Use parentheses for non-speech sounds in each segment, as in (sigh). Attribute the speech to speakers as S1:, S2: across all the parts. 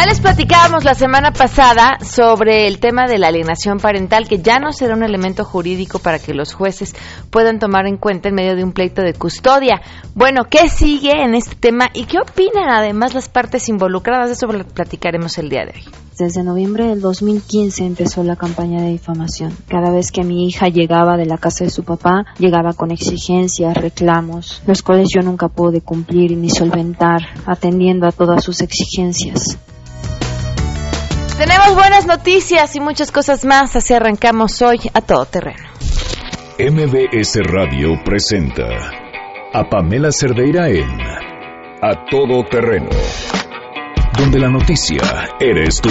S1: Ya les platicábamos la semana pasada sobre el tema de la alienación parental, que ya no será un elemento jurídico para que los jueces puedan tomar en cuenta en medio de un pleito de custodia. Bueno, ¿qué sigue en este tema y qué opinan además las partes involucradas? De eso platicaremos el día de hoy.
S2: Desde noviembre del 2015 empezó la campaña de difamación. Cada vez que mi hija llegaba de la casa de su papá, llegaba con exigencias, reclamos, los cuales yo nunca pude cumplir ni solventar, atendiendo a todas sus exigencias.
S1: Tenemos buenas noticias y muchas cosas más, así arrancamos hoy a todo terreno.
S3: MBS Radio presenta a Pamela Cerdeira en A Todo Terreno, donde la noticia eres tú.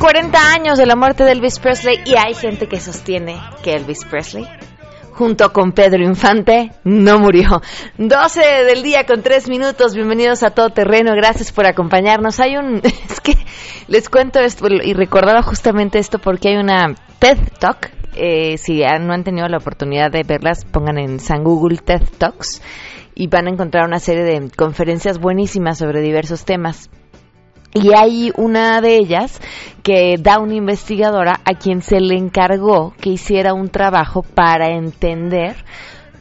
S1: 40 años de la muerte de Elvis Presley y hay gente que sostiene que Elvis Presley, junto con Pedro Infante, no murió. 12 del día con 3 minutos, bienvenidos a Todo Terreno, gracias por acompañarnos. Hay un, (laughs) es que les cuento esto y recordaba justamente esto porque hay una TED Talk, eh, si no han tenido la oportunidad de verlas, pongan en San Google TED Talks y van a encontrar una serie de conferencias buenísimas sobre diversos temas y hay una de ellas que da una investigadora a quien se le encargó que hiciera un trabajo para entender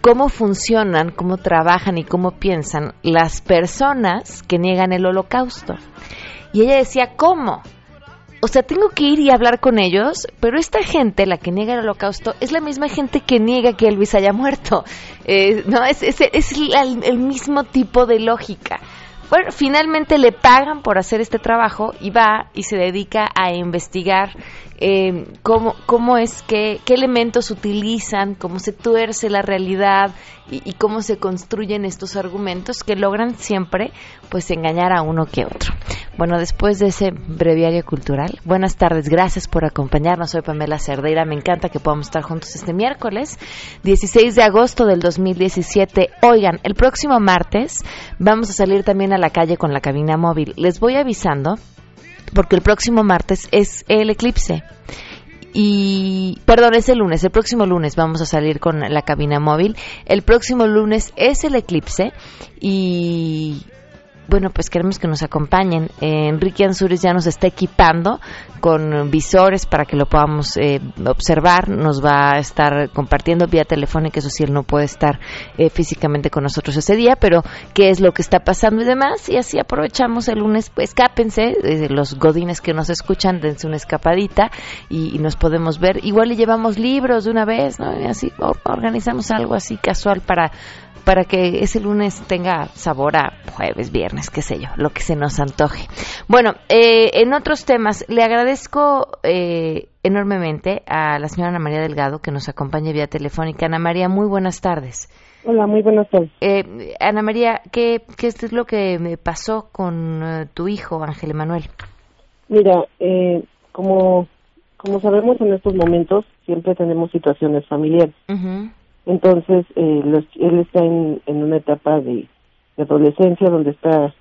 S1: cómo funcionan, cómo trabajan y cómo piensan las personas que niegan el holocausto. Y ella decía, ¿cómo? O sea, tengo que ir y hablar con ellos, pero esta gente, la que niega el holocausto, es la misma gente que niega que Elvis haya muerto. (laughs) Eh, no, es, es, es el mismo tipo de lógica. Bueno, finalmente le pagan por hacer este trabajo y va y se dedica a investigar eh, cómo, cómo es que, qué elementos utilizan, cómo se tuerce la realidad y, cómo se construyen estos argumentos que logran siempre pues engañar a uno que otro. Bueno, después de ese breviario cultural, buenas tardes, gracias por acompañarnos. Soy Pamela Cerdeira, me encanta que podamos estar juntos este miércoles, 16 de agosto del 2017. Oigan, el próximo martes vamos a salir también a la calle con la cabina móvil. Les voy avisando porque el próximo martes es el eclipse y, perdón, es el lunes, el próximo lunes vamos a salir con la cabina móvil. El próximo lunes es el eclipse y bueno, pues queremos que nos acompañen. Eh, Enrique Ansures ya nos está equipando con visores para que lo podamos eh, observar. Nos va a estar compartiendo vía telefónica, eso sí, él no puede estar eh, físicamente con nosotros ese día, pero qué es lo que está pasando y demás. Y así aprovechamos el lunes, pues escápense, los godines que nos escuchan, dense una escapadita y, nos podemos ver. Igual le llevamos libros de una vez, ¿no? Y así organizamos algo así casual para para que ese lunes tenga sabor a jueves, viernes, qué sé yo, lo que se nos antoje. Bueno, eh, en otros temas, le agradezco eh, enormemente a la señora Ana María Delgado que nos acompaña vía telefónica. Ana María, muy buenas tardes.
S4: Hola, muy buenas tardes.
S1: Eh, Ana María, ¿qué, ¿qué es lo que me pasó con tu hijo, Ángel Emanuel?
S4: Mira, como, como sabemos en estos momentos, siempre tenemos situaciones familiares. Entonces, eh, él está en, una etapa de, adolescencia donde está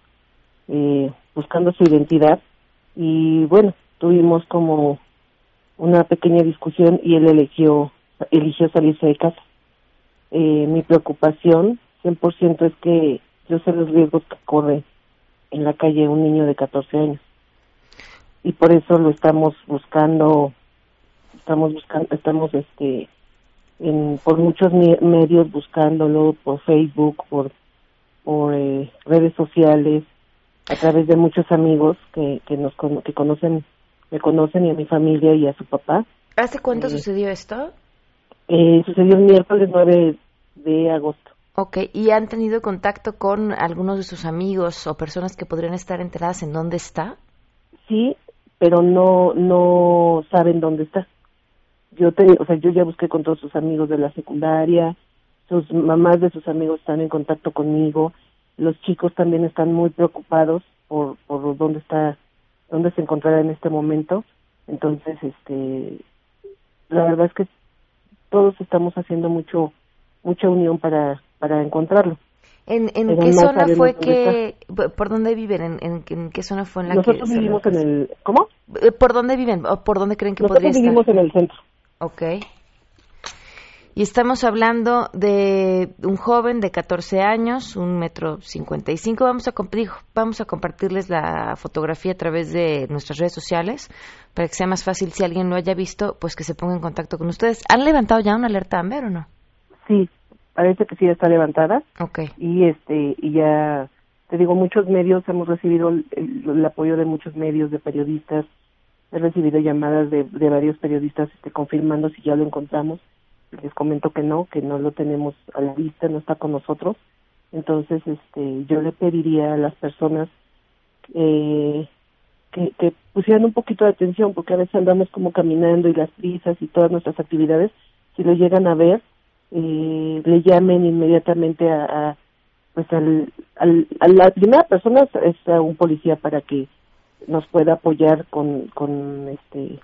S4: eh, buscando su identidad y bueno, tuvimos como una pequeña discusión y él eligió, eligió salirse de casa. Eh, mi preocupación 100% es que yo sé los riesgos que corre en la calle un niño de 14 años y por eso lo estamos buscando estamos buscando estamos este por muchos medios buscándolo, por Facebook, por, por eh, redes sociales, a través de muchos amigos que, que nos que conocen, me conocen y a mi familia y a su papá.
S1: ¿Hace cuánto eh, sucedió esto?
S4: Eh, sucedió el miércoles 9 de agosto.
S1: Ok, ¿y han tenido contacto con algunos de sus amigos o personas que podrían estar enteradas en dónde está?
S4: Sí, pero no no saben dónde está yo o sea, yo ya busqué con todos sus amigos de la secundaria, sus mamás de sus amigos están en contacto conmigo, los chicos también están muy preocupados por, por dónde está, dónde se encontrará en este momento, entonces, este, la verdad es que todos estamos haciendo mucho mucha unión para para encontrarlo.
S1: ¿En, en qué zona fue que, por dónde viven? ¿En, en, qué zona fue en la
S4: Nosotros vivimos en el, ¿cómo?
S1: Eh, ¿Por dónde viven? ¿O por dónde creen que
S4: podría
S1: estar?
S4: Nosotros vivimos en el centro.
S1: Ok. Y estamos hablando de un joven de 14 años, un metro 55. Vamos a, vamos a compartirles la fotografía a través de nuestras redes sociales para que sea más fácil si alguien lo haya visto, pues que se ponga en contacto con ustedes. ¿Han levantado ya una alerta Amber o no?
S4: Sí, parece que sí ya está levantada.
S1: Ok.
S4: Y este y ya te digo muchos medios hemos recibido el, apoyo de muchos medios de periodistas. He recibido llamadas de, varios periodistas este, confirmando si ya lo encontramos les comento que no, que no lo tenemos a la vista, no está con nosotros. Entonces, este, yo le pediría a las personas eh, que, pusieran un poquito de atención, porque a veces andamos como caminando y las prisas y todas nuestras actividades, si lo llegan a ver, eh, le llamen inmediatamente a, a pues al, al, a la primera persona es a un policía para que nos pueda apoyar con, con este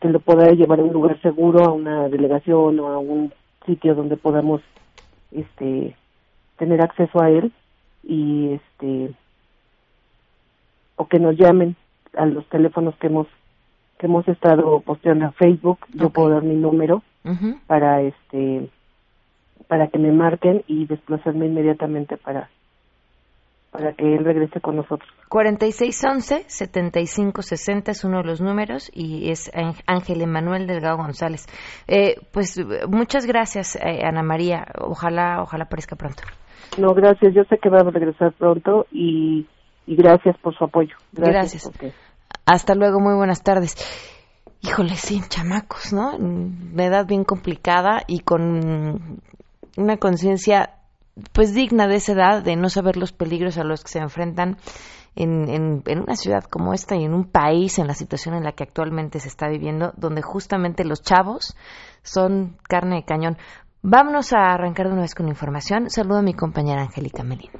S4: que lo pueda llevar a un lugar seguro, a una delegación o a un sitio donde podamos este tener acceso a él y este o que nos llamen a los teléfonos que hemos que hemos estado posteando a Facebook, yo puedo dar mi número para este para que me marquen y desplazarme inmediatamente para para que él regrese con nosotros.
S1: 4611-7560 es uno de los números y es Ángel Emanuel Delgado González. Eh, pues muchas gracias, eh, Ana María. Ojalá, ojalá aparezca pronto.
S4: No, gracias. Yo sé que va a regresar pronto y, gracias por su apoyo. Gracias.
S1: Hasta luego, muy buenas tardes. Híjole, sí, chamacos, ¿no? De edad bien complicada y con una conciencia pues digna de esa edad, de no saber los peligros a los que se enfrentan en, en, en, una ciudad como esta y en un país, en la situación en la que actualmente se está viviendo, donde justamente los chavos son carne de cañón. Vámonos a arrancar de una vez con información. Saludo a mi compañera Angélica Melín.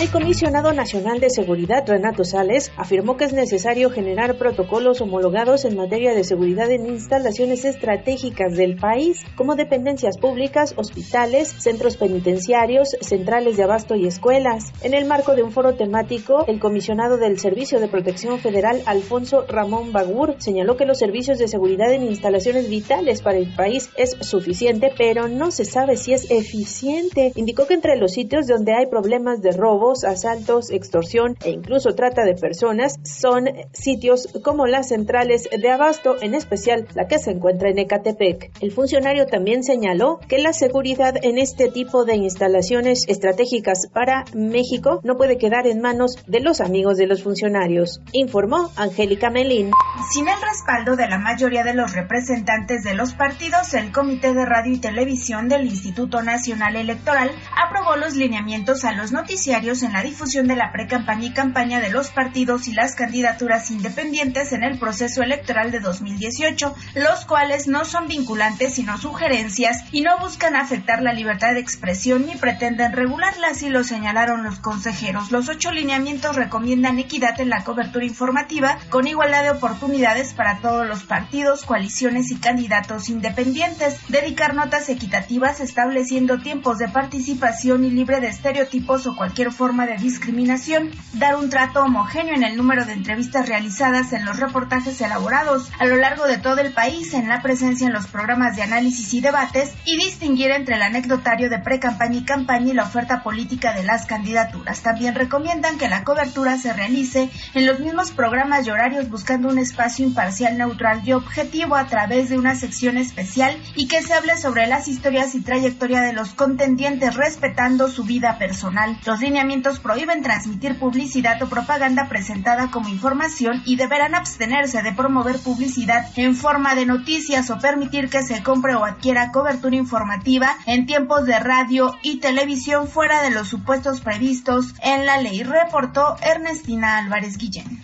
S5: El comisionado nacional de seguridad, Renato Sales, afirmó que es necesario generar protocolos homologados en materia de seguridad en instalaciones estratégicas del país, como dependencias públicas, hospitales, centros penitenciarios, centrales de abasto y escuelas. En el marco de un foro temático, el comisionado del Servicio de Protección Federal, Alfonso Ramón Bagur, señaló que los servicios de seguridad en instalaciones vitales para el país es suficiente, pero no se sabe si es eficiente. Indicó que entre los sitios donde hay problemas de robo, asaltos, extorsión e incluso trata de personas son sitios como las centrales de abasto, en especial la que se encuentra en Ecatepec. El funcionario también señaló que la seguridad en este tipo de instalaciones estratégicas para México no puede quedar en manos de los amigos de los funcionarios, informó Angélica Melín.
S6: Sin el respaldo de la mayoría de los representantes de los partidos, el Comité de Radio y Televisión del Instituto Nacional Electoral aprobó los lineamientos a los noticiarios en la difusión de la pre-campaña y campaña de los partidos y las candidaturas independientes en el proceso electoral de 2018, los cuales no son vinculantes sino sugerencias y no buscan afectar la libertad de expresión ni pretenden regularla, así lo señalaron los consejeros. Los ocho lineamientos recomiendan equidad en la cobertura informativa con igualdad de oportunidades para todos los partidos, coaliciones y candidatos independientes, dedicar notas equitativas estableciendo tiempos de participación y libre de estereotipos o cualquier forma de discriminación, dar un trato homogéneo en el número de entrevistas realizadas en los reportajes elaborados a lo largo de todo el país en la presencia en los programas de análisis y debates y distinguir entre el anecdotario de pre-campaña y campaña y la oferta política de las candidaturas. También recomiendan que la cobertura se realice en los mismos programas y horarios buscando un espacio imparcial, neutral y objetivo a través de una sección especial y que se hable sobre las historias y trayectoria de los contendientes respetando su vida personal. Los prohíben transmitir publicidad o propaganda presentada como información y deberán abstenerse de promover publicidad en forma de noticias o permitir que se compre o adquiera cobertura informativa en tiempos de radio y televisión fuera de los supuestos previstos en la ley, reportó Ernestina Álvarez Guillén.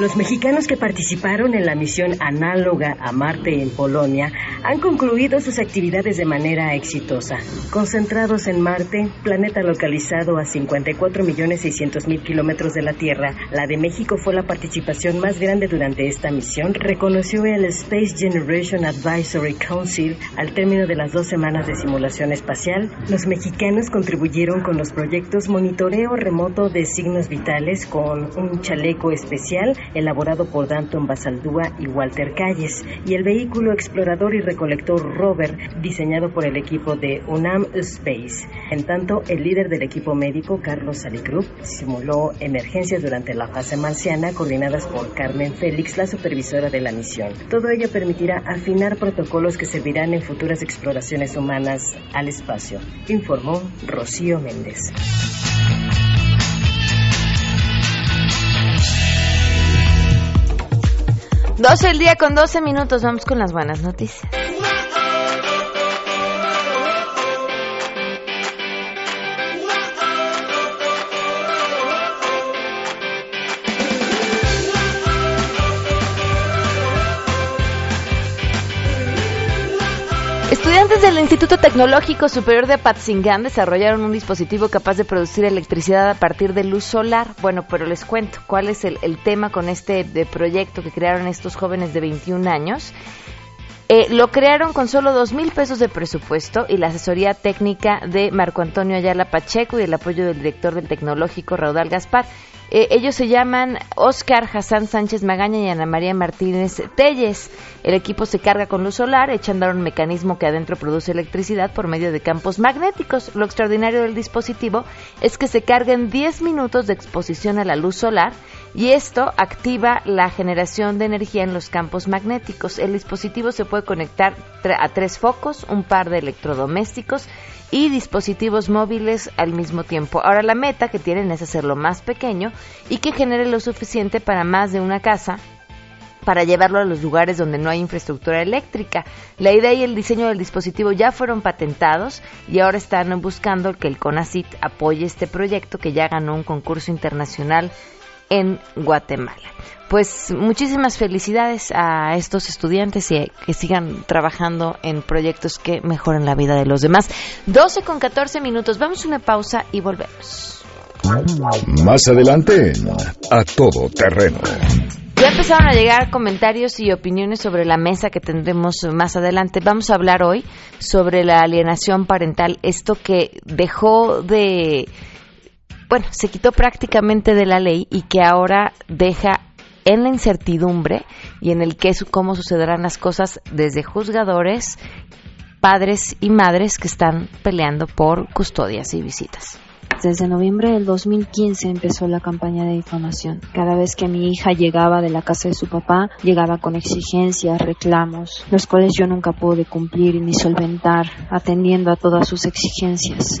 S7: Los mexicanos que participaron en la misión análoga a Marte en Polonia han concluido sus actividades de manera exitosa. Concentrados en Marte, planeta localizado a 54 4.600.000 kilómetros de la Tierra, la de México fue la participación más grande durante esta misión, reconoció el Space Generation Advisory Council al término de las dos semanas de simulación espacial. Los mexicanos contribuyeron con los proyectos monitoreo remoto de signos vitales con un chaleco especial elaborado por Danton Basaldúa y Walter Calles y el vehículo explorador y recolector rover diseñado por el equipo de UNAM Space. En tanto, el líder del equipo médico, Carlos Salicrup, simuló emergencias durante la fase marciana coordinadas por Carmen Félix, la supervisora de la misión. Todo ello permitirá afinar protocolos que servirán en futuras exploraciones humanas al espacio, informó Rocío Méndez.
S1: 12 el día con 12 minutos. Vamos con las buenas noticias. Estudiantes del Instituto Tecnológico Superior de Apatzingán desarrollaron un dispositivo capaz de producir electricidad a partir de luz solar. Bueno, pero les cuento cuál es el, tema con este proyecto que crearon estos jóvenes de 21 años. Eh, lo crearon con solo dos mil pesos de presupuesto y la asesoría técnica de Marco Antonio Ayala Pacheco y el apoyo del director del Tecnológico Raudal Gaspar. Eh, ellos se llaman Oscar Hassan Sánchez Magaña y Ana María Martínez Telles. El equipo se carga con luz solar, echa a un mecanismo que adentro produce electricidad por medio de campos magnéticos. Lo extraordinario del dispositivo es que se carga en 10 minutos de exposición a la luz solar y esto activa la generación de energía en los campos magnéticos. El dispositivo se puede conectar a tres focos, un par de electrodomésticos y dispositivos móviles al mismo tiempo. Ahora la meta que tienen es hacerlo más pequeño y que genere lo suficiente para más de una casa para llevarlo a los lugares donde no hay infraestructura eléctrica. La idea y el diseño del dispositivo ya fueron patentados y ahora están buscando que el CONACIT apoye este proyecto que ya ganó un concurso internacional en Guatemala. Pues muchísimas felicidades a estos estudiantes y que sigan trabajando en proyectos que mejoren la vida de los demás. 12 con 14 minutos, vamos a una pausa y volvemos.
S3: Más adelante, a todo terreno.
S1: Ya empezaron a llegar comentarios y opiniones sobre la mesa que tendremos más adelante. Vamos a hablar hoy sobre la alienación parental, esto que dejó de bueno, se quitó prácticamente de la ley y que ahora deja en la incertidumbre y en el que cómo sucederán las cosas desde juzgadores, padres y madres que están peleando por custodias y visitas.
S2: Desde noviembre del 2015 empezó la campaña de difamación. Cada vez que mi hija llegaba de la casa de su papá, llegaba con exigencias, reclamos, los cuales yo nunca pude cumplir ni solventar, atendiendo a todas sus exigencias.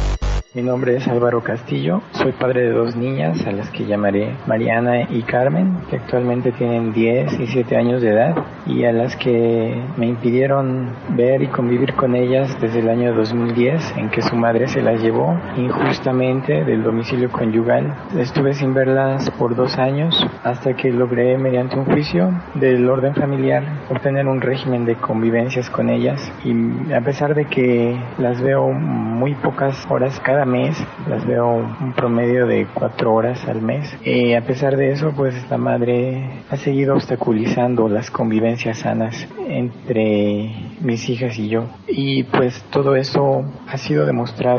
S8: Mi nombre es Álvaro Castillo, soy padre de dos niñas a las que llamaré Mariana y Carmen, que actualmente tienen 10 y 7 años de edad y a las que me impidieron ver y convivir con ellas desde el año 2010 en que su madre se las llevó injustamente del domicilio conyugal. Estuve sin verlas por dos años hasta que logré mediante un juicio del orden familiar obtener un régimen de convivencias con ellas y a pesar de que las veo muy pocas horas cada mes, las veo un promedio de cuatro horas al mes. y a pesar de eso, pues la madre ha seguido obstaculizando las convivencias sanas entre mis hijas y yo. Y pues todo eso ha sido demostrado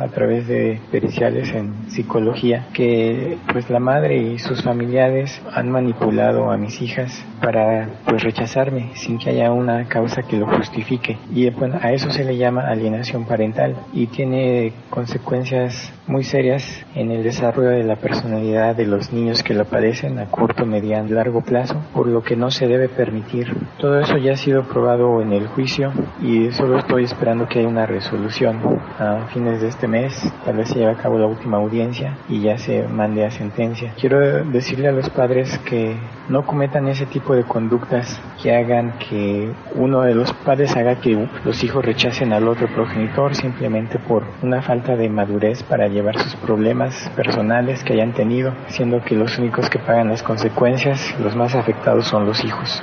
S8: a través de periciales en psicología que pues la madre y sus familiares han manipulado a mis hijas para pues rechazarme sin que haya una causa que lo justifique. Y bueno, a eso se le llama alienación parental y tiene consecuencias muy serias en el desarrollo de la personalidad de los niños que lo padecen a corto, mediano, largo plazo, por lo que no se debe permitir. Todo eso ya ha sido probado en el juicio y solo estoy esperando que haya una resolución a fines de este mes. Tal vez se lleve a cabo la última audiencia y ya se mande a sentencia. Quiero decirle a los padres que no cometan ese tipo de conductas que hagan que uno de los padres haga que los hijos rechacen al otro progenitor simplemente por una falta de madurez para llevar sus problemas personales que hayan tenido, siendo que los únicos que pagan las consecuencias, los más afectados son los hijos.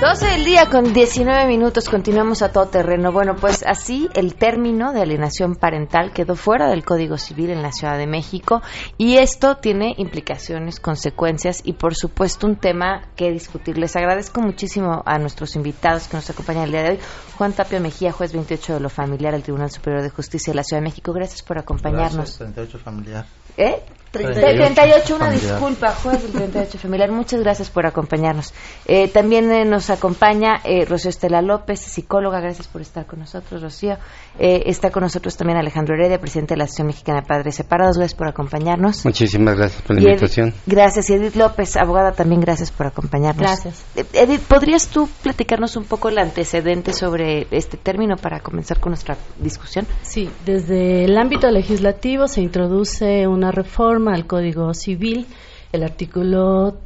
S1: 12 del día con 19 minutos, continuamos a todo terreno. Bueno, pues así el término de alienación parental quedó fuera del Código Civil en la Ciudad de México y esto tiene implicaciones, consecuencias y por supuesto un tema que discutir. Les agradezco muchísimo a nuestros invitados que nos acompañan el día de hoy. Juan Tapio Mejía, juez 28 de lo familiar del Tribunal Superior de Justicia de la Ciudad de México. Gracias por acompañarnos.
S9: Gracias, 38 familiar.
S1: ¿Eh? 38, una disculpa, juez del 38 familiar. Muchas gracias por acompañarnos. Eh, también eh, nos acompaña eh, Rocío Estela López, psicóloga. Gracias por estar con nosotros, Rocío. Eh, está con nosotros también Alejandro Heredia, presidente de la Asociación Mexicana de Padres Separados. Gracias por acompañarnos.
S9: Muchísimas gracias por la invitación.
S1: gracias. Y Edith López, abogada, también gracias por acompañarnos.
S2: Gracias.
S1: Edith, ¿podrías tú platicarnos un poco el antecedente sobre este término para comenzar con nuestra discusión?
S10: Sí, desde el ámbito legislativo se introduce una reforma al Código Civil, el artículo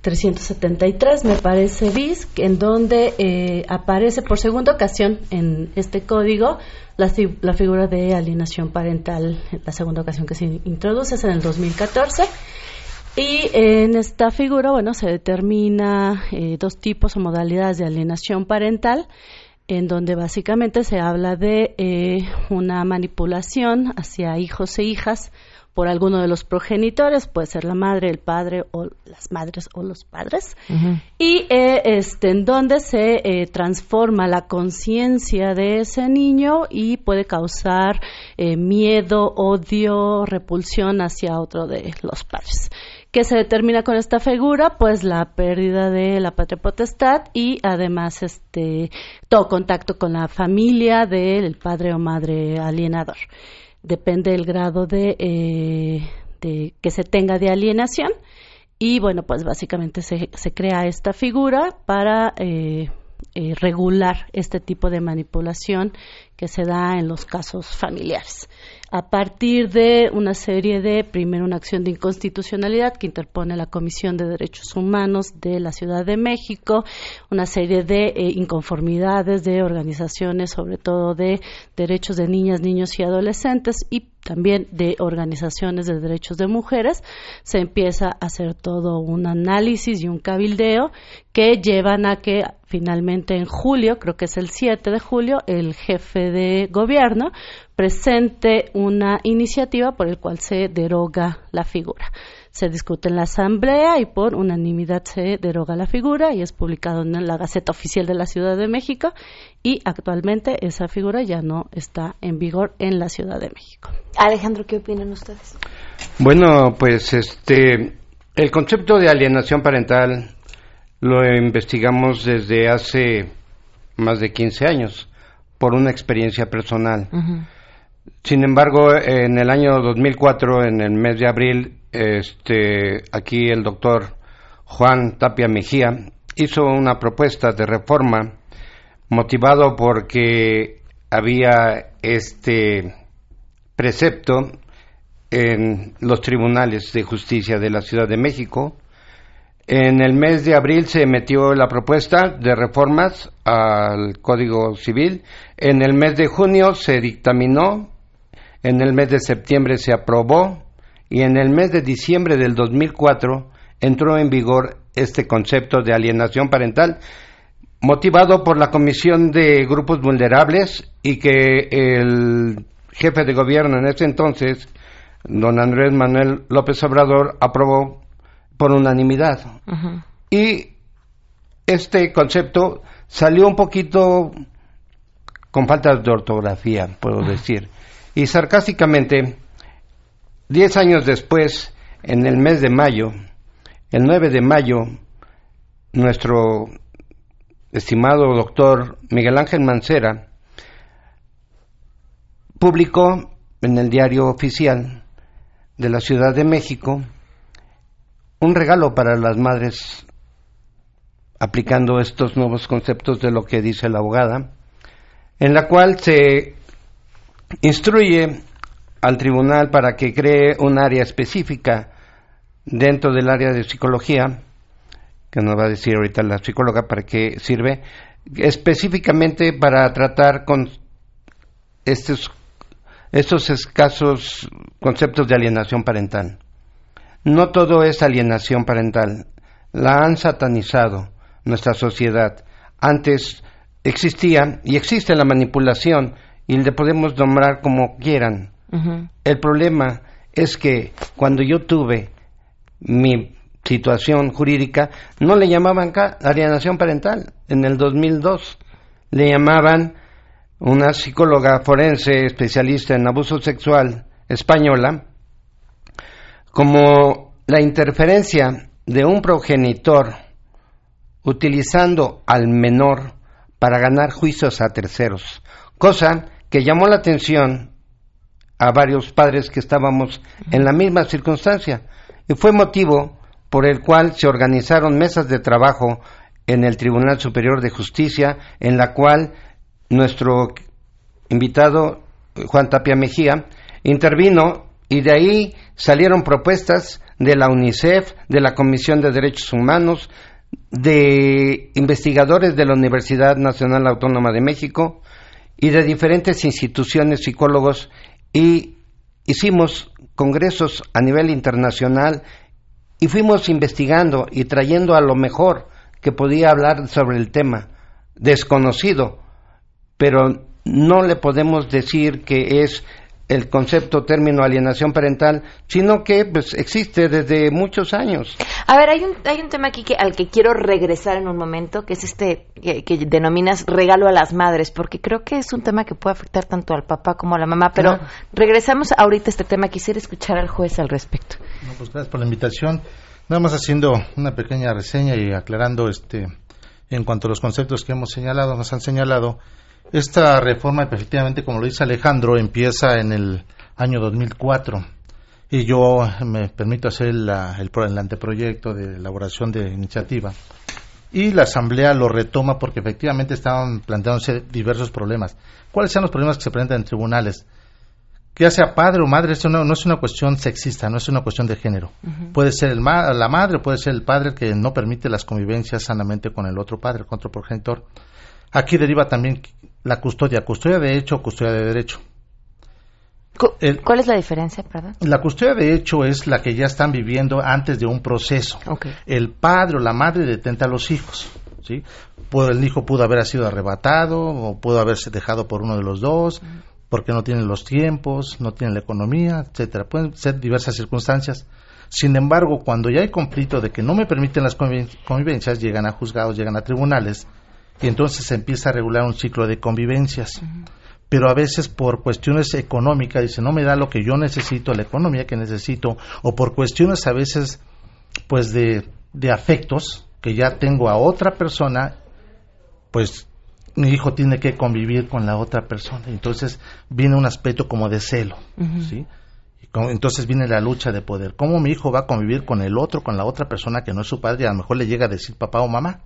S10: 373, me parece bis, en donde eh, aparece por segunda ocasión en este código la, figura de alienación parental, la segunda ocasión que se introduce es en el 2014. Y en esta figura, bueno, se determina eh, dos tipos o modalidades de alienación parental, en donde básicamente se habla de eh, una manipulación hacia hijos e hijas por alguno de los progenitores, puede ser la madre, el padre o las madres o los padres, y eh, este, en donde se eh, transforma la conciencia de ese niño y puede causar eh, miedo, odio, repulsión hacia otro de los padres. ¿Qué se determina con esta figura? Pues la pérdida de la patria potestad y además este todo contacto con la familia del padre o madre alienador depende del grado eh, de, que se tenga de alienación. Y bueno, pues básicamente se, se crea esta figura para eh, eh, regular este tipo de manipulación que se da en los casos familiares a partir de una serie de, primero, una acción de inconstitucionalidad que interpone la Comisión de Derechos Humanos de la Ciudad de México, una serie de eh, inconformidades de organizaciones, sobre todo de derechos de niñas, niños y adolescentes y también de organizaciones de derechos de mujeres, se empieza a hacer todo un análisis y un cabildeo que llevan a que finalmente en julio, creo que es el 7 de julio, el jefe de gobierno presente una iniciativa por el cual se deroga la figura. Se discute en la Asamblea y por unanimidad se deroga la figura y es publicado en la Gaceta Oficial de la Ciudad de México y actualmente esa figura ya no está en vigor en la Ciudad de México.
S1: Alejandro, ¿qué opinan ustedes?
S9: Bueno, pues este el concepto de alienación parental lo investigamos desde hace más de 15 años por una experiencia personal. Sin embargo, en el año 2004, en el mes de abril, este, aquí el doctor Juan Tapia Mejía hizo una propuesta de reforma motivado porque había este precepto en los tribunales de justicia de la Ciudad de México. En el mes de abril se metió la propuesta de reformas al Código Civil. En el mes de junio se dictaminó en el mes de septiembre se aprobó y en el mes de diciembre del 2004 entró en vigor este concepto de alienación parental motivado por la Comisión de Grupos Vulnerables y que el jefe de gobierno en ese entonces, don Andrés Manuel López Obrador, aprobó por unanimidad. Y este concepto salió un poquito con falta de ortografía, puedo decir. Y sarcásticamente, diez años después, en el mes de mayo, el 9 de mayo, nuestro estimado doctor Miguel Ángel Mancera publicó en el diario oficial de la Ciudad de México un regalo para las madres aplicando estos nuevos conceptos de lo que dice la abogada, en la cual se instruye al tribunal para que cree un área específica dentro del área de psicología, que nos va a decir ahorita la psicóloga para qué sirve, específicamente para tratar con estos, estos escasos conceptos de alienación parental. No todo es alienación parental. La han satanizado nuestra sociedad. Antes existía y existe la manipulación y le podemos nombrar como quieran. El problema es que cuando yo tuve mi situación jurídica, no le llamaban alienación parental. En el 2002 le llamaban una psicóloga forense especialista en abuso sexual española como la interferencia de un progenitor utilizando al menor para ganar juicios a terceros, cosa que llamó la atención a varios padres que estábamos en la misma circunstancia. Y fue motivo por el cual se organizaron mesas de trabajo en el Tribunal Superior de Justicia en la cual nuestro invitado Juan Tapia Mejía intervino y de ahí salieron propuestas de la UNICEF, de la Comisión de Derechos Humanos, de investigadores de la Universidad Nacional Autónoma de México y de diferentes instituciones psicólogos y hicimos congresos a nivel internacional y fuimos investigando y trayendo a lo mejor que podía hablar sobre el tema, desconocido, pero no le podemos decir que es el concepto término alienación parental, sino que pues, existe desde muchos años.
S1: A ver, hay un, hay un tema aquí que, al que quiero regresar en un momento, que es este que, denominas regalo a las madres, porque creo que es un tema que puede afectar tanto al papá como a la mamá, pero regresamos ahorita a este tema, quisiera escuchar al juez al respecto.
S11: pues gracias por la invitación. Nada más haciendo una pequeña reseña y aclarando este en cuanto a los conceptos que hemos señalado, nos han señalado, esta reforma, efectivamente, como lo dice Alejandro, empieza en el año 2004 y yo me permito hacer el, el, anteproyecto de elaboración de iniciativa. Y la Asamblea lo retoma porque efectivamente estaban planteándose diversos problemas. ¿Cuáles son los problemas que se presentan en tribunales? Que sea padre o madre, esto no, es una cuestión sexista, no es una cuestión de género. Puede ser el la madre, puede ser el padre que no permite las convivencias sanamente con el otro padre, con otro progenitor. Aquí deriva también la custodia, custodia de hecho o custodia de derecho.
S1: ¿Cuál es la diferencia, perdón?
S11: La custodia de hecho es la que ya están viviendo antes de un proceso. El padre o la madre detenta a los hijos, ¿sí? el hijo pudo haber sido arrebatado o pudo haberse dejado por uno de los dos, porque no tienen los tiempos, no tienen la economía, etcétera. Pueden ser diversas circunstancias. Sin embargo, cuando ya hay conflicto de que no me permiten las convivencias, llegan a juzgados, llegan a tribunales, y entonces se empieza a regular un ciclo de convivencias. Pero a veces por cuestiones económicas, dice, no me da lo que yo necesito, la economía que necesito, o por cuestiones a veces, pues de, de afectos que ya tengo a otra persona, pues mi hijo tiene que convivir con la otra persona. Entonces viene un aspecto como de celo, ¿sí? Entonces viene la lucha de poder. ¿Cómo mi hijo va a convivir con el otro, con la otra persona que no es su padre y a lo mejor le llega a decir papá o mamá?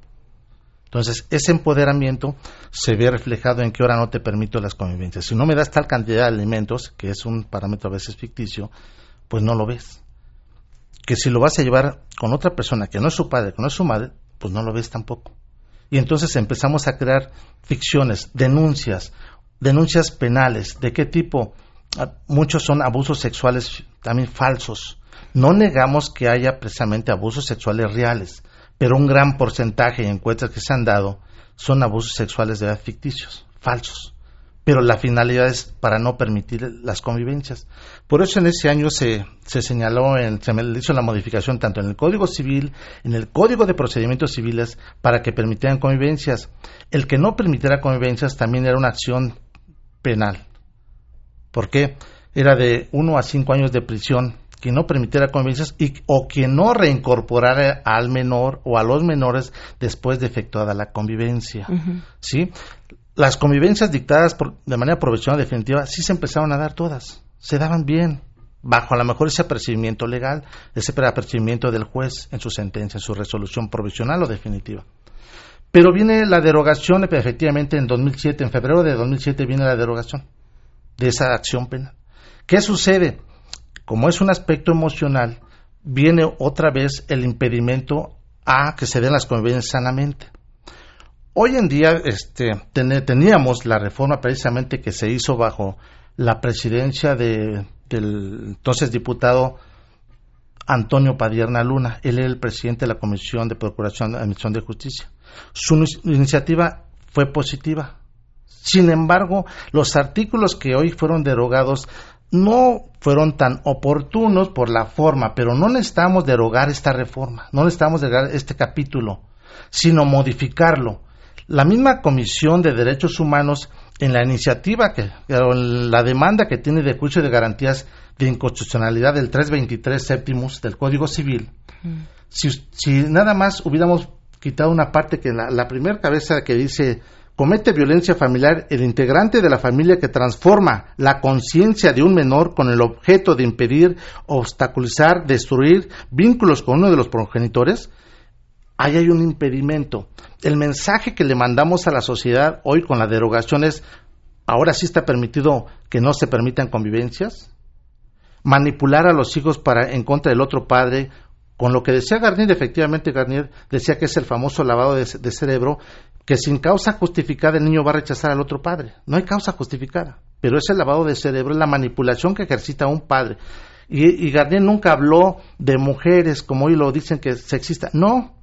S11: Entonces, ese empoderamiento se ve reflejado en que ahora no te permito las convivencias. Si no me das tal cantidad de alimentos, que es un parámetro a veces ficticio, pues no lo ves. Que si lo vas a llevar con otra persona que no es su padre, que no es su madre, pues no lo ves tampoco. Y entonces empezamos a crear ficciones, denuncias, denuncias penales. ¿De qué tipo? Ah, muchos son abusos sexuales también falsos. No negamos que haya precisamente abusos sexuales reales, pero un gran porcentaje de encuestas que se han dado son abusos sexuales de edad ficticios, falsos. Pero la finalidad es para no permitir las convivencias. Por eso en ese año se, se señaló, en, se hizo la modificación tanto en el Código Civil, en el Código de Procedimientos Civiles, para que permitieran convivencias. El que no permitiera convivencias también era una acción penal. ¿Por qué? Era de uno a cinco años de prisión que no permitiera convivencias y, o que no reincorporara al menor o a los menores después de efectuada la convivencia. ¿sí? Las convivencias dictadas por, de manera profesional definitiva sí se empezaron a dar todas, se daban bien, bajo a lo mejor ese apercibimiento legal, ese apercibimiento del juez en su sentencia, en su resolución provisional o definitiva. Pero viene la derogación, efectivamente, en 2007, en febrero de 2007 viene la derogación de esa acción penal. ¿Qué sucede? Como es un aspecto emocional, viene otra vez el impedimento a que se den las convivencias sanamente. Hoy en día este, teníamos la reforma precisamente que se hizo bajo la presidencia de, del entonces diputado Antonio Padierna Luna. Él era el presidente de la Comisión de Procuración de Admisión de Justicia. Su iniciativa fue positiva. Sin embargo, los artículos que hoy fueron derogados no fueron tan oportunos por la forma, pero no necesitamos derogar esta reforma, no necesitamos derogar este capítulo, sino modificarlo. La misma Comisión de Derechos Humanos, en la iniciativa, que, en la demanda que tiene de juicio de garantías de inconstitucionalidad del 323 séptimos del Código Civil, si, nada más hubiéramos quitado una parte que la, la primera cabeza que dice comete violencia familiar el integrante de la familia que transforma la conciencia de un menor con el objeto de impedir, obstaculizar, destruir vínculos con uno de los progenitores, ahí hay un impedimento. El mensaje que le mandamos a la sociedad hoy con la derogación es, ahora sí está permitido que no se permitan convivencias, manipular a los hijos para en contra del otro padre, con lo que decía Garnier, efectivamente Garnier decía que es el famoso lavado de cerebro, que sin causa justificada el niño va a rechazar al otro padre. No hay causa justificada, pero es el lavado de cerebro, es la manipulación que ejercita un padre. Y, y Garnier nunca habló de mujeres, como hoy lo dicen que sexista. No,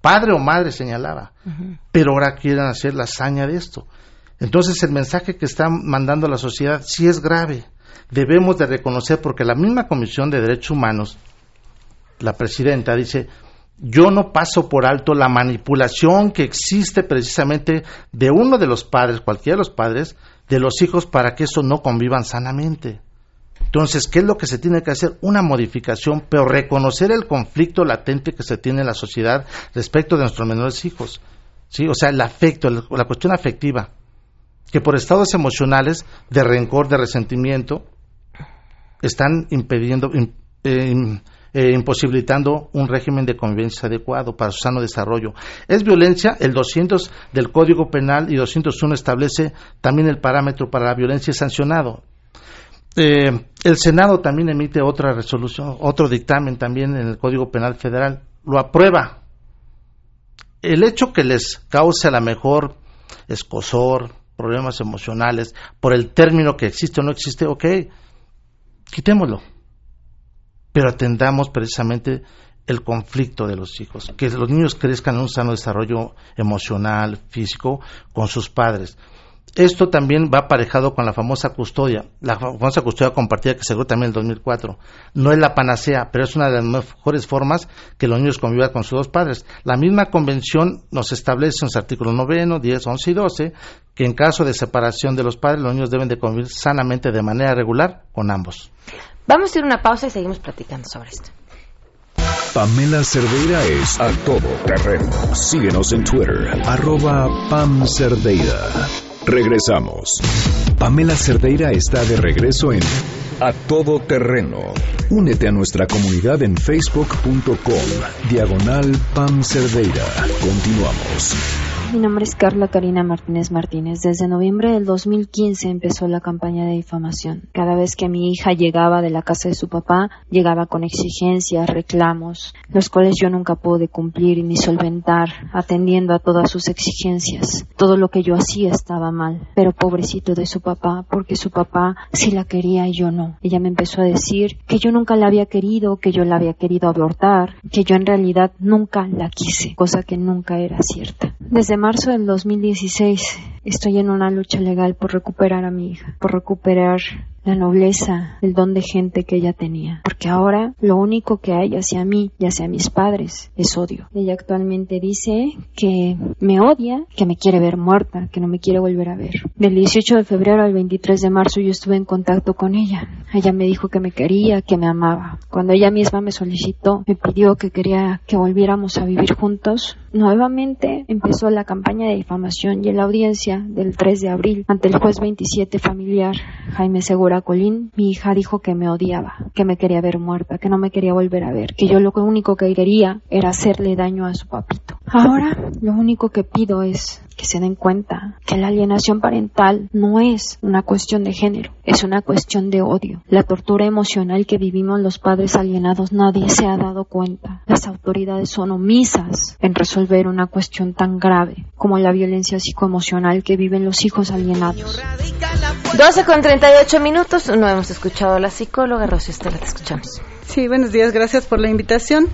S11: padre o madre señalaba. Pero ahora quieren hacer la hazaña de esto. Entonces el mensaje que están mandando a la sociedad sí es grave. Debemos de reconocer, porque la misma Comisión de Derechos Humanos, la presidenta dice, yo no paso por alto la manipulación que existe precisamente de uno de los padres, cualquiera de los padres, de los hijos para que eso no convivan sanamente. Entonces, ¿qué es lo que se tiene que hacer? Una modificación, pero reconocer el conflicto latente que se tiene en la sociedad respecto de nuestros menores hijos. ¿Sí? O sea, el afecto, la cuestión afectiva, que por estados emocionales de rencor, de resentimiento, están impidiendo, eh, eh, imposibilitando un régimen de convivencia adecuado para su sano desarrollo. Es violencia, el 200 del Código Penal y 201 establece también el parámetro para la violencia sancionado. Eh, el Senado también emite otra resolución, otro dictamen también en el Código Penal Federal, lo aprueba. El hecho que les cause a la mejor escosor, problemas emocionales, por el término que existe o no existe, ok, quitémoslo pero atendamos precisamente el conflicto de los hijos, que los niños crezcan en un sano desarrollo emocional, físico, con sus padres. Esto también va aparejado con la famosa custodia, la famosa custodia compartida que se dio también en el 2004. No es la panacea, pero es una de las mejores formas que los niños convivan con sus dos padres. La misma convención nos establece en los artículos 9, 10, 11 y 12 que en caso de separación de los padres, los niños deben de convivir sanamente de manera regular con ambos.
S1: Vamos a ir a una pausa y seguimos platicando sobre esto.
S3: Pamela Cerdeira es a todo terreno. Síguenos en Twitter, arroba Pam Cerdeira. Regresamos. Pamela Cerdeira está de regreso en A Todo Terreno. Únete a nuestra comunidad en facebook.com, diagonal Pam Cerdeira. Continuamos.
S2: Mi nombre es Carla Karina Martínez Martínez. Desde noviembre del 2015 empezó la campaña de difamación. Cada vez que mi hija llegaba de la casa de su papá, llegaba con exigencias, reclamos, los cuales yo nunca pude cumplir ni solventar, atendiendo a todas sus exigencias. Todo lo que yo hacía estaba mal, pero pobrecito de su papá, porque su papá sí la quería y yo no. Ella me empezó a decir que yo nunca la había querido, que yo la había querido abortar, que yo en realidad nunca la quise, cosa que nunca era cierta. Desde marzo del 2016 estoy en una lucha legal por recuperar a mi hija, por recuperar la nobleza, el don de gente que ella tenía. Porque ahora lo único que hay hacia mí y hacia mis padres es odio. Ella actualmente dice que me odia, que me quiere ver muerta, que no me quiere volver a ver. Del 18 de febrero al 23 de marzo yo estuve en contacto con ella. Ella me dijo que me quería, que me amaba. Cuando ella misma me solicitó, me pidió que quería que volviéramos a vivir juntos, nuevamente empezó la campaña de difamación y en la audiencia del 3 de abril ante el juez 27 familiar Jaime Segura Colín, mi hija dijo que me odiaba, que me quería ver muerta, que no me quería volver a ver, que yo lo único que quería era hacerle daño a su papito. Ahora lo único que pido es que se den cuenta que la alienación parental no es una cuestión de género, es una cuestión de odio. La tortura emocional que vivimos los padres alienados nadie se ha dado cuenta. Las autoridades son omisas en resolver una cuestión tan grave como la violencia psicoemocional que viven los hijos alienados.
S1: 12 con 38 minutos, no hemos escuchado a la psicóloga Rocío Estela, te escuchamos.
S12: Sí, buenos días, gracias por la invitación.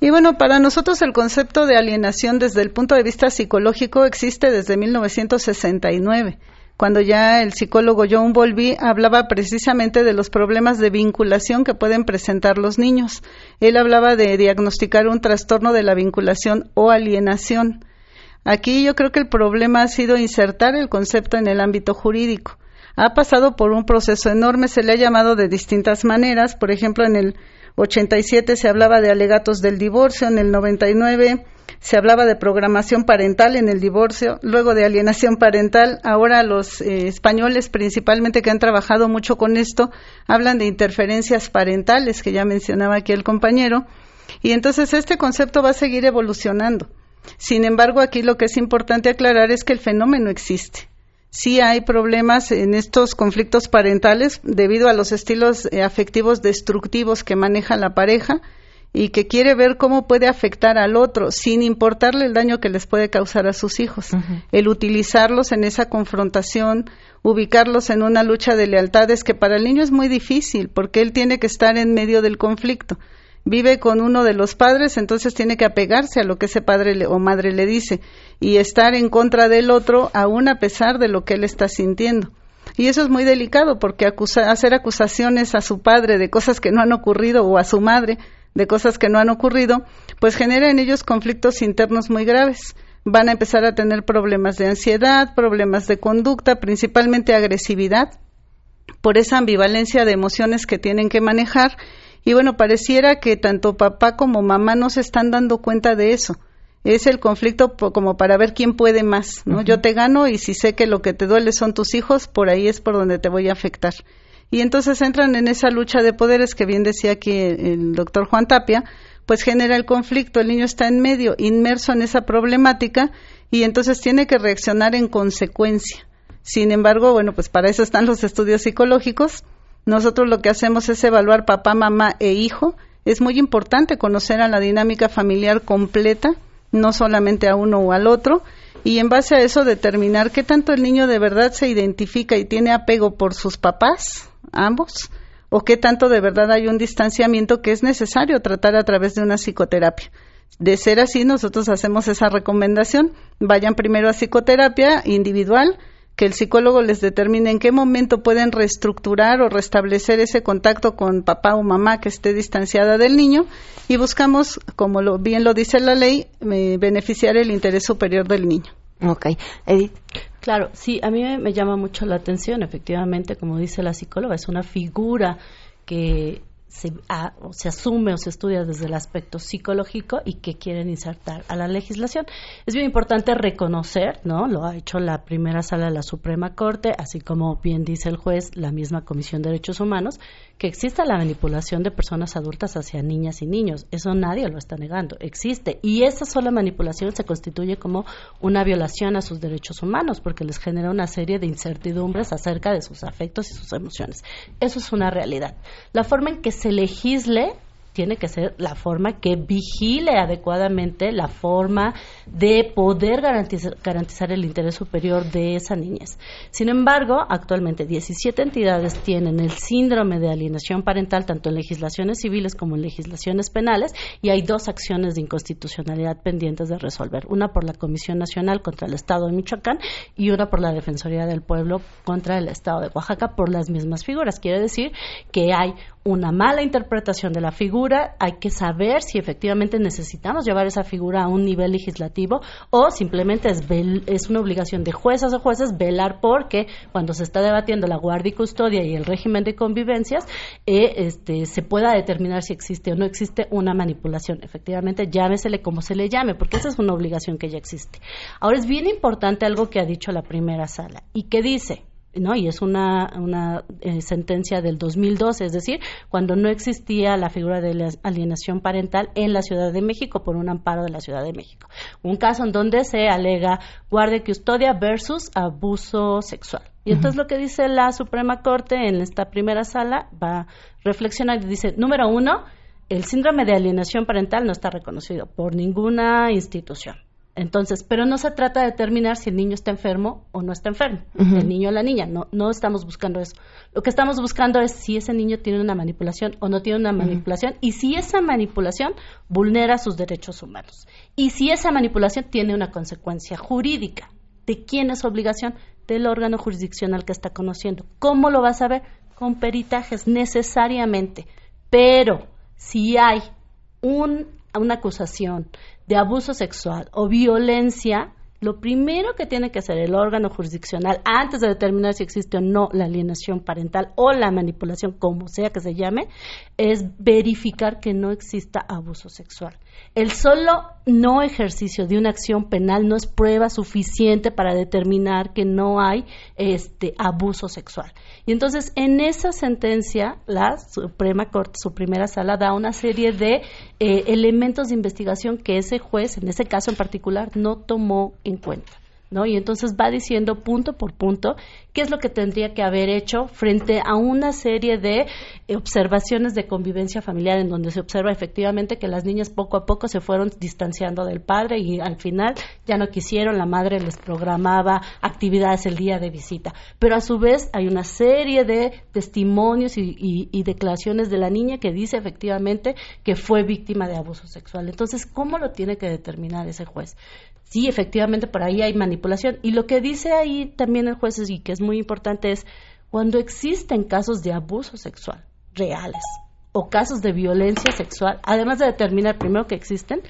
S12: Y bueno, para nosotros el concepto de alienación desde el punto de vista psicológico existe desde 1969, cuando ya el psicólogo John Bowlby hablaba precisamente de los problemas de vinculación que pueden presentar los niños. Él hablaba de diagnosticar un trastorno de la vinculación o alienación. Aquí yo creo que el problema ha sido insertar el concepto en el ámbito jurídico. Ha pasado por un proceso enorme, se le ha llamado de distintas maneras, por ejemplo, en el 87 se hablaba de alegatos del divorcio, en el 99 se hablaba de programación parental en el divorcio, luego de alienación parental. Ahora los eh, españoles, principalmente que han trabajado mucho con esto, hablan de interferencias parentales, que ya mencionaba aquí el compañero. Y entonces este concepto va a seguir evolucionando. Sin embargo, aquí lo que es importante aclarar es que el fenómeno existe sí hay problemas en estos conflictos parentales debido a los estilos eh, afectivos destructivos que maneja la pareja y que quiere ver cómo puede afectar al otro sin importarle el daño que les puede causar a sus hijos. El utilizarlos en esa confrontación, ubicarlos en una lucha de lealtades que para el niño es muy difícil porque él tiene que estar en medio del conflicto vive con uno de los padres, entonces tiene que apegarse a lo que ese padre o madre le dice y estar en contra del otro aún a pesar de lo que él está sintiendo. Y eso es muy delicado porque hacer acusaciones a su padre de cosas que no han ocurrido o a su madre de cosas que no han ocurrido, pues genera en ellos conflictos internos muy graves. Van a empezar a tener problemas de ansiedad, problemas de conducta, principalmente agresividad, por esa ambivalencia de emociones que tienen que manejar y bueno, pareciera que tanto papá como mamá no se están dando cuenta de eso. Es el conflicto como para ver quién puede más, ¿no? Yo te gano y si sé que lo que te duele son tus hijos, por ahí es por donde te voy a afectar. Y entonces entran en esa lucha de poderes que bien decía aquí el doctor Juan Tapia, pues genera el conflicto, el niño está en medio, inmerso en esa problemática y entonces tiene que reaccionar en consecuencia. Sin embargo, bueno, pues para eso están los estudios psicológicos nosotros lo que hacemos es evaluar papá, mamá e hijo. Es muy importante conocer a la dinámica familiar completa, no solamente a uno o al otro, y en base a eso determinar qué tanto el niño de verdad se identifica y tiene apego por sus papás, ambos, o qué tanto de verdad hay un distanciamiento que es necesario tratar a través de una psicoterapia. De ser así, nosotros hacemos esa recomendación. Vayan primero a psicoterapia individual, que el psicólogo les determine en qué momento pueden reestructurar o restablecer ese contacto con papá o mamá que esté distanciada del niño y buscamos, como lo, bien lo dice la ley, eh, beneficiar el interés superior del niño.
S1: Ok. Edith.
S10: Claro, sí, a mí me llama mucho la atención, efectivamente, como dice la psicóloga, es una figura que se, se, asume o se estudia desde el aspecto psicológico y que quieren insertar a la legislación. Es bien importante reconocer, ¿no? Lo ha hecho la primera sala de la Suprema Corte, así como bien dice el juez, la misma Comisión de Derechos Humanos, que exista la manipulación de personas adultas hacia niñas y niños. Eso nadie lo está negando, existe. Y esa sola manipulación se constituye como una violación a sus derechos humanos porque les genera una serie de incertidumbres acerca de sus afectos y sus emociones. Eso es una realidad. La forma en que se legisle tiene que ser la forma que vigile adecuadamente la forma de poder garantizar, el interés superior de esa niñez. Sin embargo, actualmente 17 entidades tienen el síndrome de alienación parental tanto en legislaciones civiles como en legislaciones penales y hay dos acciones de inconstitucionalidad pendientes de resolver, una por la Comisión Nacional contra el Estado de Michoacán y una por la Defensoría del Pueblo contra el Estado de Oaxaca por las mismas figuras. Quiere decir que hay una mala interpretación de la figura, hay que saber si efectivamente necesitamos llevar esa figura a un nivel legislativo o simplemente es, es una obligación de juezas o jueces velar porque cuando se está debatiendo la guardia y custodia y el régimen de convivencias, eh, este, se pueda determinar si existe o no existe una manipulación. Efectivamente, llámesele como se le llame, porque esa es una obligación que ya existe. Ahora es bien importante algo que ha dicho la primera sala y que dice, ¿no? Y es una, una eh, sentencia del 2012, es decir, cuando no existía la figura de la alienación parental en la Ciudad de México por un amparo de la Ciudad de México. Un caso en donde se alega guardia y custodia versus abuso sexual. Y entonces lo que dice la Suprema Corte en esta primera sala va a reflexionar y dice, número uno, el síndrome de alienación parental no está reconocido por ninguna institución. Entonces, pero no se trata de determinar si el niño está enfermo o no está enfermo, el niño o la niña, no, no estamos buscando eso. Lo que estamos buscando es si ese niño tiene una manipulación o no tiene una manipulación y si esa manipulación vulnera sus derechos humanos y si esa manipulación tiene una consecuencia jurídica. ¿De quién es obligación? Del órgano jurisdiccional que está conociendo. ¿Cómo lo vas a ver? Con peritajes, necesariamente. Pero si hay un, una acusación de abuso sexual o violencia, lo primero que tiene que hacer el órgano jurisdiccional antes de determinar si existe o no la alienación parental o la manipulación, como sea que se llame, es verificar que no exista abuso sexual. El solo no ejercicio de una acción penal no es prueba suficiente para determinar que no hay este abuso sexual. Y entonces en esa sentencia la Suprema Corte, su primera sala da una serie de eh, elementos de investigación que ese juez, en ese caso en particular, no tomó en cuenta. Y entonces va diciendo punto por punto qué es lo que tendría que haber hecho frente a una serie de eh, observaciones de convivencia familiar en donde se observa efectivamente que las niñas poco a poco se fueron distanciando del padre y al final ya no quisieron, la madre les programaba actividades el día de visita. Pero a su vez hay una serie de testimonios y declaraciones de la niña que dice efectivamente que fue víctima de abuso sexual. Entonces, ¿cómo lo tiene que determinar ese juez? Sí, efectivamente por ahí hay manipulación. Y lo que dice ahí también el juez y que es muy importante es cuando existen casos de abuso sexual reales o casos de violencia sexual, además de determinar primero que existen,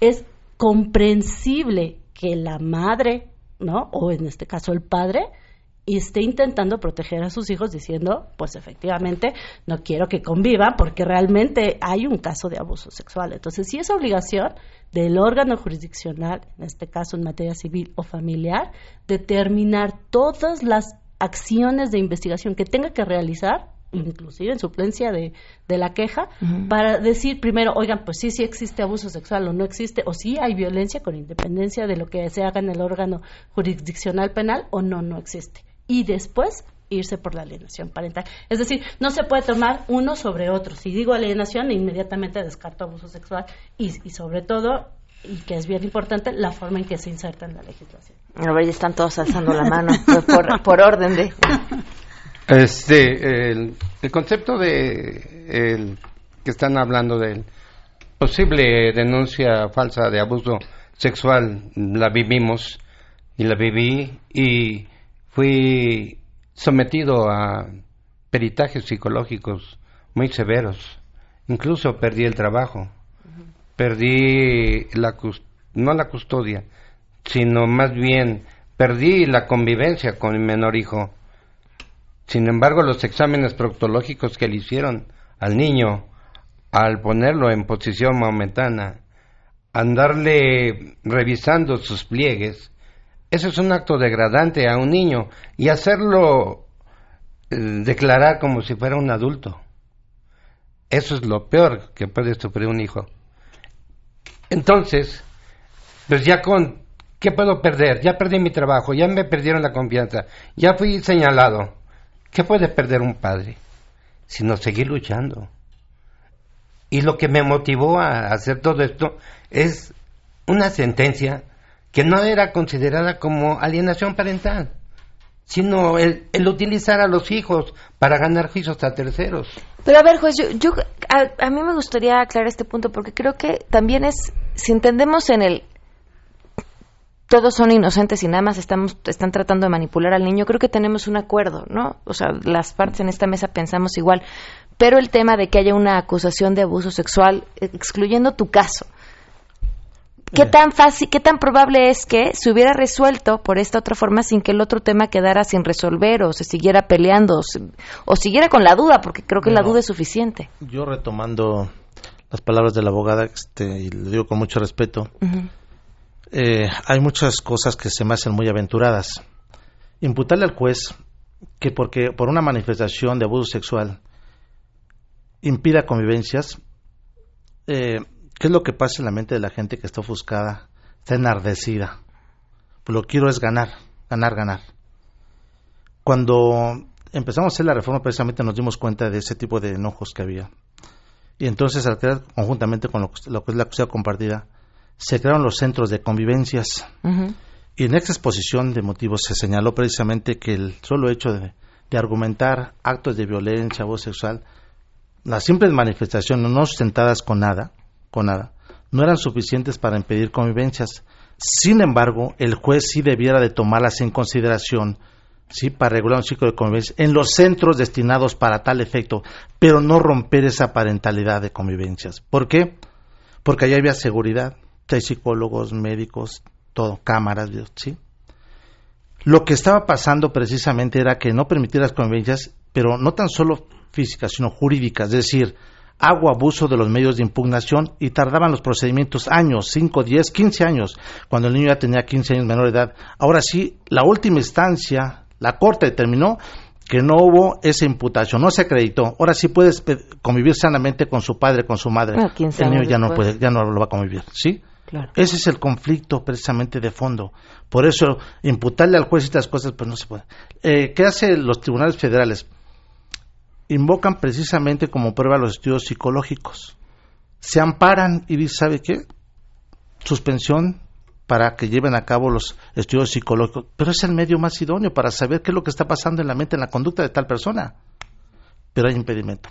S10: es comprensible que la madre, ¿no? O en este caso el padre, esté intentando proteger a sus hijos diciendo, pues efectivamente, no quiero que convivan porque realmente hay un caso de abuso sexual. Entonces, si es obligación del órgano jurisdiccional, en este caso en materia civil o familiar, determinar todas las acciones de investigación que tenga que realizar inclusive en suplencia de, de la queja, para decir primero, oigan, pues sí, sí existe abuso sexual o no existe, o sí hay violencia con independencia de lo que se haga en el órgano jurisdiccional penal o no, no existe y después irse por la alienación parental. Es decir, no se puede tomar uno sobre otro. Si digo alienación, inmediatamente descarto abuso sexual y, sobre todo, y que es bien importante, la forma en que se inserta en la legislación.
S1: A ver, ya están todos alzando la mano por, orden de...
S9: Este, el, concepto de el, que están hablando de posible denuncia falsa de abuso sexual, la vivimos y la viví y fui sometido a peritajes psicológicos muy severos. Incluso perdí el trabajo. Perdí la no la custodia, sino más bien perdí la convivencia con mi menor hijo. Sin embargo, los exámenes proctológicos que le hicieron al niño, al ponerlo en posición momentánea, andarle revisando sus pliegues, eso es un acto degradante a un niño y hacerlo eh, declarar como si fuera un adulto. Eso es lo peor que puede sufrir un hijo. Entonces, pues ya con, ¿qué puedo perder? Ya perdí mi trabajo, ya me perdieron la confianza, ya fui señalado. ¿Qué puede perder un padre? Sino seguir luchando. Y lo que me motivó a hacer todo esto es una sentencia que no era considerada como alienación parental, sino el, utilizar a los hijos para ganar juicios a terceros.
S1: Pero a ver, juez, yo, a, a, mí me gustaría aclarar este punto porque creo que también es, si entendemos en el todos son inocentes y nada más estamos, están tratando de manipular al niño, creo que tenemos un acuerdo, ¿no? O sea, las partes en esta mesa pensamos igual. Pero el tema de que haya una acusación de abuso sexual, excluyendo tu caso, ¿Qué tan fácil, qué tan probable es que se hubiera resuelto por esta otra forma sin que el otro tema quedara sin resolver o se siguiera peleando o, siguiera con la duda? Porque creo que la duda es suficiente.
S11: Yo retomando las palabras de la abogada, este, y lo digo con mucho respeto, eh, hay muchas cosas que se me hacen muy aventuradas. Imputarle al juez que porque por una manifestación de abuso sexual impida convivencias, eh, ¿qué es lo que pasa en la mente de la gente que está ofuscada, está enardecida? Pues lo que quiero es ganar, ganar, ganar. Cuando empezamos a hacer la reforma, precisamente nos dimos cuenta de ese tipo de enojos que había. Y entonces, al crear conjuntamente con lo, que es la custodia compartida, se crearon los centros de convivencias. Y en esta exposición de motivos se señaló precisamente que el solo hecho de, argumentar actos de violencia, abuso sexual, las simples manifestaciones no sustentadas con nada, con nada, no eran suficientes para impedir convivencias. Sin embargo, el juez sí debiera de tomarlas en consideración ¿sí? para regular un ciclo de convivencia en los centros destinados para tal efecto, pero no romper esa parentalidad de convivencias. ¿Por qué? Porque allá había seguridad, hay psicólogos, médicos, todo, cámaras, ¿sí? Lo que estaba pasando precisamente era que no permitir las convivencias, pero no tan solo físicas, sino jurídicas, es decir, hago abuso de los medios de impugnación y tardaban los procedimientos años, 5, 10, 15 años, cuando el niño ya tenía 15 años menor de edad. Ahora sí, la última instancia, la Corte determinó que no hubo esa imputación, no se acreditó. Ahora sí puedes convivir sanamente con su padre, con su madre. El niño ya no puede, ya no lo va a convivir, ¿sí? Ese es el conflicto precisamente de fondo. Por eso, imputarle al juez estas cosas, pues no se puede. Eh, ¿Qué hacen los tribunales federales? Invocan precisamente como prueba los estudios psicológicos. Se amparan y dicen, ¿sabe qué? Suspensión para que lleven a cabo los estudios psicológicos. Pero es el medio más idóneo para saber qué es lo que está pasando en la mente, en la conducta de tal persona. Pero hay impedimento.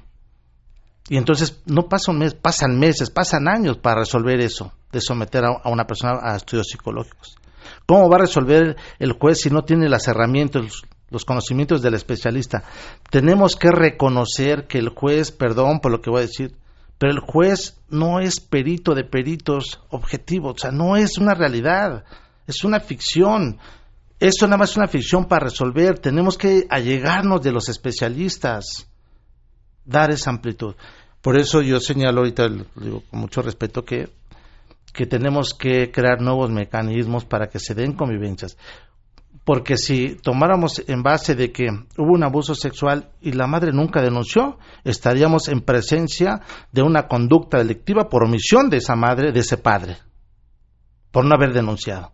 S11: Y entonces no pasa un mes, pasan meses, pasan años para resolver eso, de someter a, una persona a estudios psicológicos. ¿Cómo va a resolver el juez si no tiene las herramientas, los conocimientos del especialista? Tenemos que reconocer que el juez, perdón por lo que voy a decir, pero el juez no es perito de peritos objetivos, o sea, no es una realidad, es una ficción. Eso nada más es una ficción para resolver. Tenemos que allegarnos de los especialistas, dar esa amplitud. Por eso yo señalo ahorita, digo con mucho respeto, que, que tenemos que crear nuevos mecanismos para que se den convivencias. Porque si tomáramos en base de que hubo un abuso sexual y la madre nunca denunció, estaríamos en presencia de una conducta delictiva por omisión de esa madre, de ese padre, por no haber denunciado.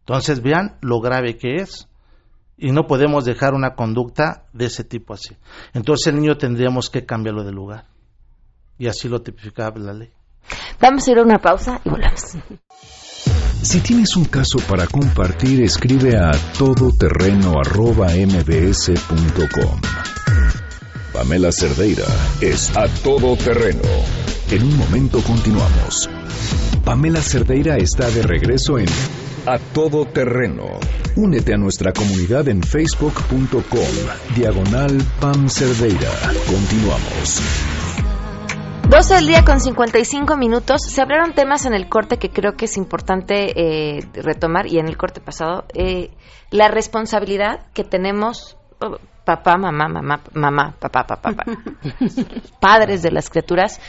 S11: Entonces vean lo grave que es y no podemos dejar una conducta de ese tipo así. Entonces el niño tendríamos que cambiarlo de lugar. Y así lo tipificaba la ley.
S1: Vamos a ir a una pausa y volvemos. (laughs)
S3: Si tienes un caso para compartir, escribe a todoterreno.mbs.com. Pamela Cerdeira es a todoterreno. En un momento continuamos. Pamela Cerdeira está de regreso en A Todo Terreno. Únete a nuestra comunidad en facebook.com. Diagonal Pam Cerdeira. Continuamos.
S1: 12 del día con 55 minutos. Se hablaron temas en el corte que creo que es importante eh, retomar y en el corte pasado. Eh, la responsabilidad que tenemos oh, papá, mamá, mamá, mamá, papá, papá, papá, (laughs) padres de las criaturas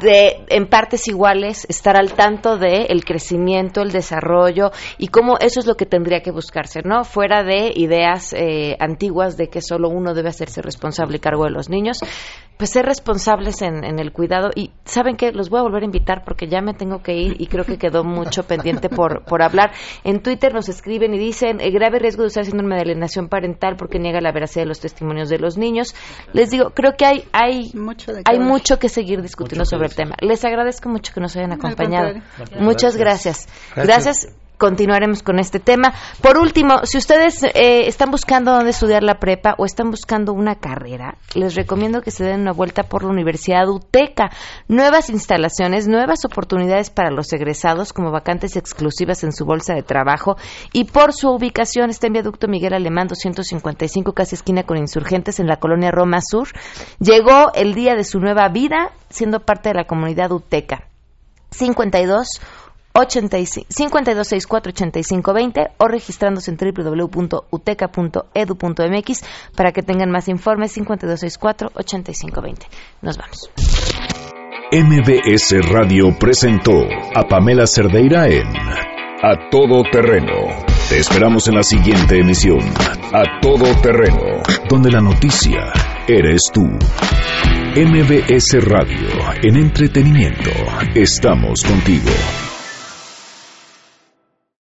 S1: de en partes iguales estar al tanto de el crecimiento, el desarrollo y cómo eso es lo que tendría que buscarse, ¿no? Fuera de ideas eh, antiguas de que solo uno debe hacerse responsable y cargo de los niños, pues ser responsables en, en el cuidado y saben que los voy a volver a invitar porque ya me tengo que ir y creo que quedó mucho (laughs) pendiente por, por hablar. En Twitter nos escriben y dicen el grave riesgo de usar síndrome de alienación parental porque niega la veracidad de los testimonios de los niños. Les digo, creo que hay hay mucho, hay mucho que seguir discutiendo sobre el tema. Les agradezco mucho que nos hayan acompañado. Muchas gracias. gracias continuaremos con este tema. Por último, si ustedes eh, están buscando dónde estudiar la prepa o están buscando una carrera, les recomiendo que se den una vuelta por la Universidad UTECA. Nuevas instalaciones, nuevas oportunidades para los egresados como vacantes exclusivas en su bolsa de trabajo y por su ubicación está en Viaducto Miguel Alemán 255, casi esquina con insurgentes en la colonia Roma Sur. Llegó el día de su nueva vida siendo parte de la comunidad UTECA. 52 5264-8520 o registrándose en www.uteca.edu.mx para que tengan más informes 5264-8520. Nos vamos.
S3: MBS Radio presentó a Pamela Cerdeira en A Todo Terreno Te esperamos en la siguiente emisión, A Todo Terreno, donde la noticia eres tú. MBS Radio, en entretenimiento, estamos contigo.